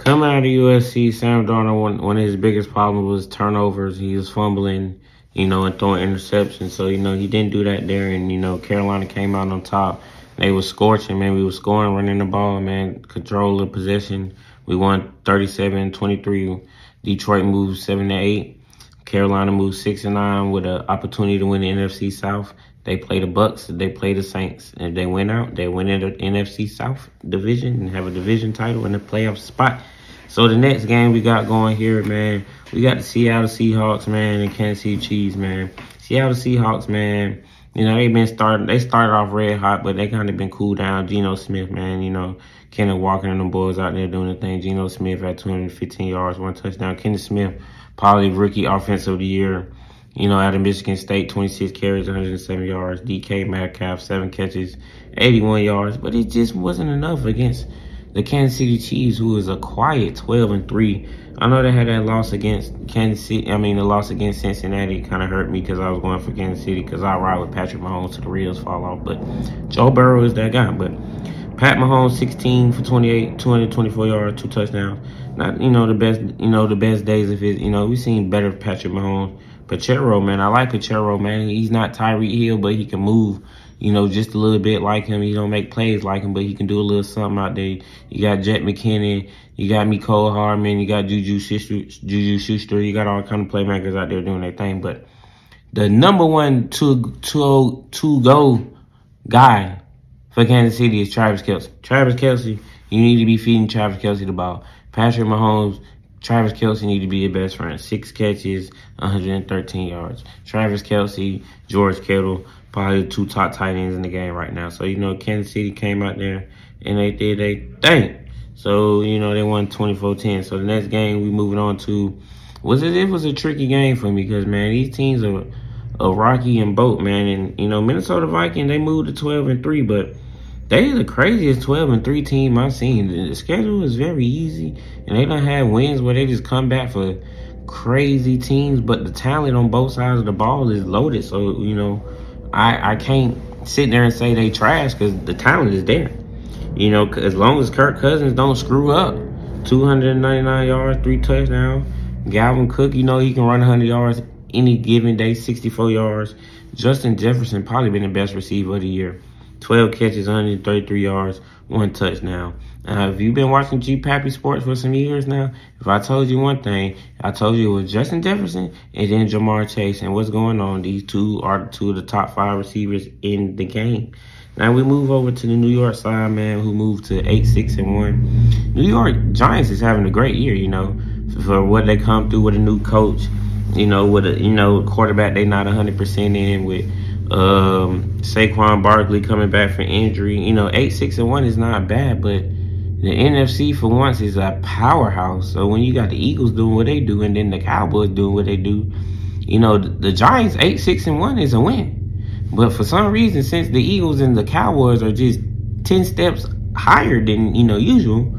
Coming out of USC, Sam Darnold, one, one of his biggest problems was turnovers. He was fumbling, you know, and throwing interceptions. So, you know, he didn't do that there. And, you know, Carolina came out on top. They was scorching, man. We were scoring, running the ball, man. Control the possession. We won 37-23. Detroit moved 7 to 8. Carolina moved 6 and 9 with an opportunity to win the NFC South. They play the Bucks. They play the Saints. If they win out, they win in the NFC South division and have a division title in the playoff spot. So the next game we got going here, man, we got the Seattle Seahawks, man, and Kansas City Chiefs, man. Seattle Seahawks, man. You know, they've been starting, they started off red hot, but they kind of been cooled down. Geno Smith, man, you know, Kenneth Walker and them boys out there doing the thing. Geno Smith at 215 yards, one touchdown. Kenneth Smith, probably rookie offensive of the year. You know, out of Michigan State, 26 carries, 107 yards. DK Metcalf, seven catches, 81 yards. But it just wasn't enough against the Kansas City Chiefs, who is a quiet 12 and 3. I know they had that loss against Kansas City. I mean, the loss against Cincinnati kind of hurt me because I was going for Kansas City because I ride with Patrick Mahomes to the reels fall off. But Joe Burrow is that guy. But Pat Mahomes, 16 for 28, 224 yards, two touchdowns. Not, you know, the best, you know, the best days of his, you know, we've seen better Patrick Mahomes. Pacheco, man, I like Pacheco, man. He's not Tyreek Hill, but he can move, you know, just a little bit like him. He don't make plays like him, but he can do a little something out there. You got Jet McKinnon, you got Mecole Hardman, you got Juju Schuster, Juju Schuster, you got all kind of playmakers out there doing their thing. But the number one two two two go guy for Kansas City is Travis Kelce. Travis Kelce, you need to be feeding Travis Kelce the ball. Patrick Mahomes, Travis Kelce need to be your best friend. Six catches, 113 yards. Travis Kelce, George Kittle, probably the two top tight ends in the game right now. So, you know, Kansas City came out there and they did they thing. So, you know, they won 24-10. So the next game we moving on to was it, it was a tricky game for me because man, these teams are a rocky and boat, man. And, you know, Minnesota Vikings, they moved to 12 and 3, but they the craziest 12 and 3 team I've seen. The schedule is very easy, and they don't have wins where they just come back for crazy teams, but the talent on both sides of the ball is loaded. So, you know, I, I can't sit there and say they trash because the talent is there. You know, as long as Kirk Cousins don't screw up, 299 yards, three touchdowns. Dalvin Cook, you know, he can run 100 yards any given day, 64 yards. Justin Jefferson probably been the best receiver of the year. 12 catches, 133 yards, one touchdown. Uh, if you've been watching G Pappy Sports for some years now, if I told you one thing, I told you it was Justin Jefferson and then Ja'Marr Chase. And what's going on? These two are two of the top five receivers in the game. Now we move over to the New York side, man, who moved to eight, six, and one. New York Giants is having a great year, you know, for what they come through with a new coach, you know, with a you know quarterback they not 100 percent in with um, Saquon Barkley coming back from injury. You know, eight, six, and one is not bad, but the NFC for once is a powerhouse. So when you got the Eagles doing what they do, and then the Cowboys doing what they do, you know, the, the Giants eight, six, and one is a win. But for some reason, since the Eagles and the Cowboys are just ten steps higher than you know usual,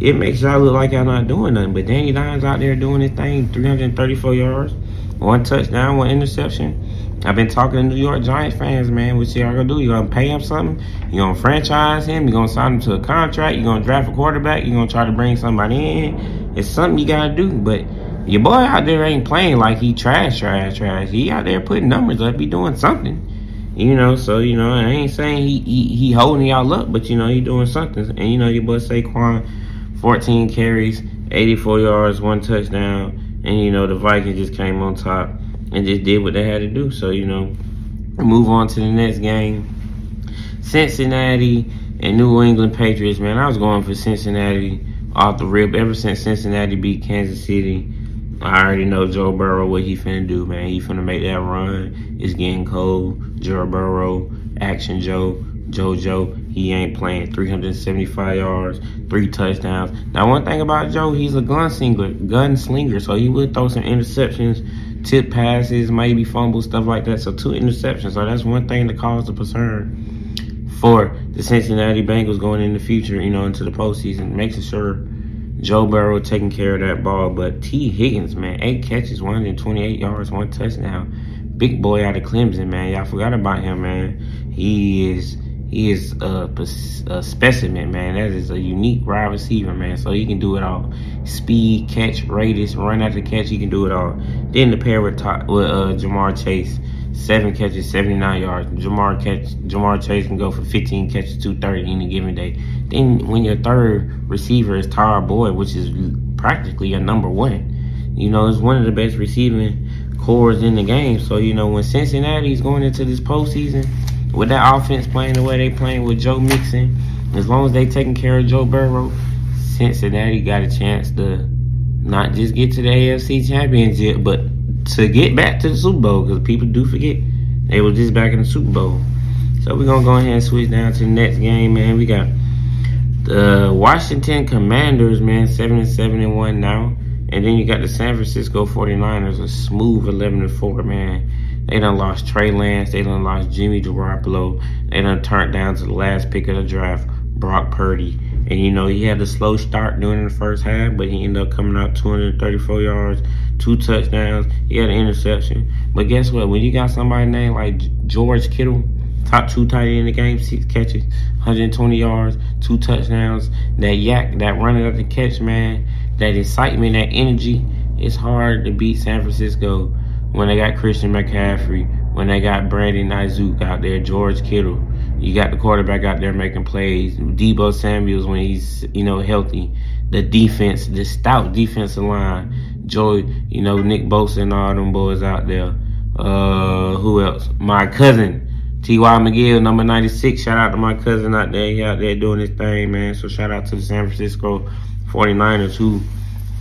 it makes y'all look like y'all not doing nothing. But Danny Dimes out there doing his thing, 334 yards, one touchdown, one interception. I've been talking to New York Giants fans, man. What y'all gonna do? You gonna pay him something? You gonna franchise him? You gonna sign him to a contract? You gonna draft a quarterback? You gonna try to bring somebody in? It's something you gotta do. But your boy out there ain't playing like he trash, trash, trash. He out there putting numbers up. He doing something. You know, so you know, I ain't saying he he, he holding y'all up, but you know, he doing something. And you know, your boy Saquon, 14 carries, 84 yards, one touchdown, and you know, the Vikings just came on top and just did what they had to do. So, you know, move on to the next game. Cincinnati and New England Patriots, man. I was going for Cincinnati off the rip ever since Cincinnati beat Kansas City. I already know Joe Burrow what he finna do, man. He finna make that run. It's getting cold. Joe Burrow, Action Joe, JoJo, he ain't playing 375 yards, three touchdowns. Now, one thing about Joe, he's a gunslinger, gunslinger, so he would throw some interceptions tip passes, maybe fumbles, stuff like that. So two interceptions. So that's one thing that caused the concern for the Cincinnati Bengals going in the future, you know, into the postseason, making sure Joe Burrow taking care of that ball. But Tee Higgins, man, eight catches, 128 yards, one touchdown. Big boy out of Clemson, man. Y'all forgot about him, man. He is he is a, a, specimen, man. That is a unique wide receiver, man. So he can do it all. Speed, catch, radius, run after catch, he can do it all. Then the pair with, with uh, Ja'Marr Chase, seven catches, 79 yards. Ja'Marr catch, Ja'Marr Chase can go for 15 catches, 230 in a given day. Then when your third receiver is Tyler Boyd, which is practically a number one, you know, it's one of the best receiving cores in the game. So you know when Cincinnati's going into this postseason with that offense playing the way they playing with Joe Mixon, as long as they taking care of Joe Burrow, Cincinnati got a chance to not just get to the AFC Championship, but to get back to the Super Bowl because people do forget they were just back in the Super Bowl. So we're gonna go ahead and switch down to the next game, man. We got the Washington Commanders, man, seven and seven and one now. And then you got the San Francisco 49ers, a smooth 11 and 4, man. They done lost Trey Lance. They done lost Jimmy Garoppolo. They done turned down to the last pick of the draft, Brock Purdy. And, you know, he had a slow start doing the first half, but he ended up coming out 234 yards, two touchdowns. He had an interception. But guess what? When you got somebody named like George Kittle, top two tight end in the game, six catches, 120 yards, two touchdowns, that yak, that running up the catch, man, that excitement, that energy, it's hard to beat San Francisco when they got Christian McCaffrey, when they got Brandon Aiyuk out there, George Kittle. You got the quarterback out there making plays. Deebo Samuels when he's, you know, healthy. The defense, the stout defensive line. Joy, you know, Nick Bosa and all them boys out there. Uh, who else? My cousin, T.Y. McGill, number 96. Shout out to my cousin out there. He out there doing his thing, man. So shout out to the San Francisco 49ers who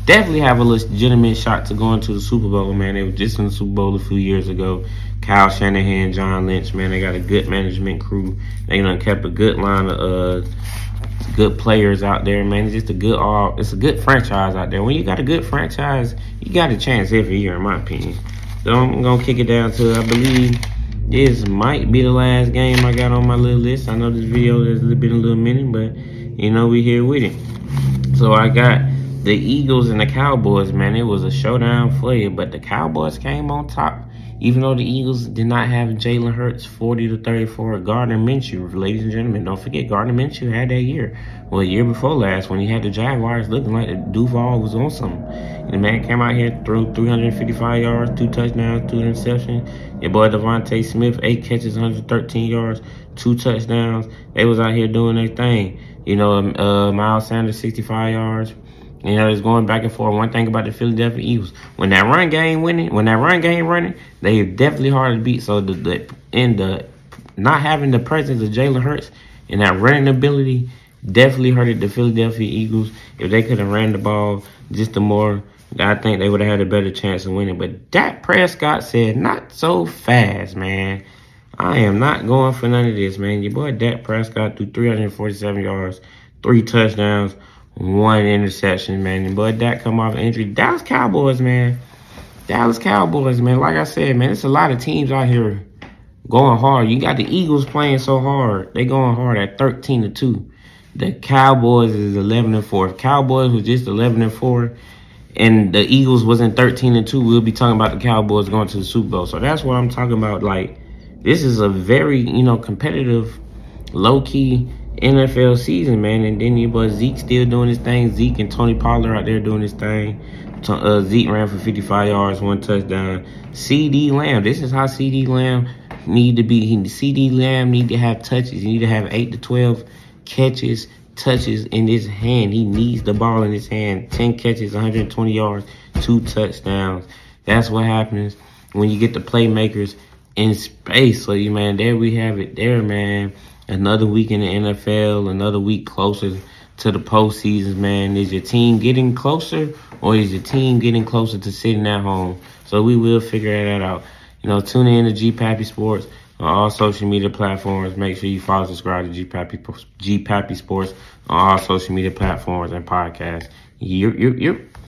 definitely have a legitimate shot to go into the Super Bowl, man. They were just in the Super Bowl a few years ago. Kyle Shanahan, John Lynch, man, they got a good management crew. They done kept a good line of uh, good players out there, man. It's just a good all. It's a good franchise out there. When you got a good franchise, you got a chance every year, in my opinion. So I'm gonna kick it down to I believe this might be the last game I got on my little list. I know this video has been a little minute, but you know we here with it. So I got the Eagles and the Cowboys, man, it was a showdown for you, but the Cowboys came on top. Even though the Eagles did not have Jalen Hurts 40 to 34, Gardner Minshew, ladies and gentlemen, don't forget Gardner Minshew had that year. Well, year before last, when he had the Jaguars looking like the Duval was on something. And the man came out here, threw 355 yards, two touchdowns, two interceptions. Your boy DeVonta Smith, eight catches, 113 yards, two touchdowns. They was out here doing their thing. You know, uh, Miles Sanders, 65 yards. You know, it's going back and forth. One thing about the Philadelphia Eagles, when that run game winning, when that run game running, they definitely hard to beat. So the, the in the not having the presence of Jalen Hurts and that running ability definitely hurted the Philadelphia Eagles. If they could have ran the ball just a more, I think they would have had a better chance of winning. But Dak Prescott said, not so fast, man. I am not going for none of this, man. Your boy Dak Prescott threw 347 yards, three touchdowns one interception, man. But that come off injury. Dallas Cowboys, man. Dallas Cowboys, man. Like I said, man, it's a lot of teams out here going hard. You got the Eagles playing so hard. They going hard at 13 to 2. The Cowboys is 11 and 4. If Cowboys was just 11 and 4 and the Eagles wasn't 13 and 2, we'll be talking about the Cowboys going to the Super Bowl. So that's what I'm talking about. Like, this is a very, you know, competitive, low key NFL season, man. And then you but Zeke still doing his thing. Zeke and Tony Pollard out there doing his thing. Uh, Zeke ran for 55 yards, one touchdown. CeeDee Lamb. This is how CeeDee Lamb need to be. CeeDee Lamb need to have touches. He need to have 8 to 12 catches, touches in his hand. He needs the ball in his hand. 10 catches, 120 yards, two touchdowns. That's what happens when you get the playmakers in space. So, you man, there we have it there, man another week in the NFL, another week closer to the postseason, man. Is your team getting closer or is your team getting closer to sitting at home? So we will figure that out. You know, tune in to G Pappy Sports on all social media platforms. Make sure you follow, subscribe to G Pappy, G Pappy Sports on all social media platforms and podcasts. You're, you're, you're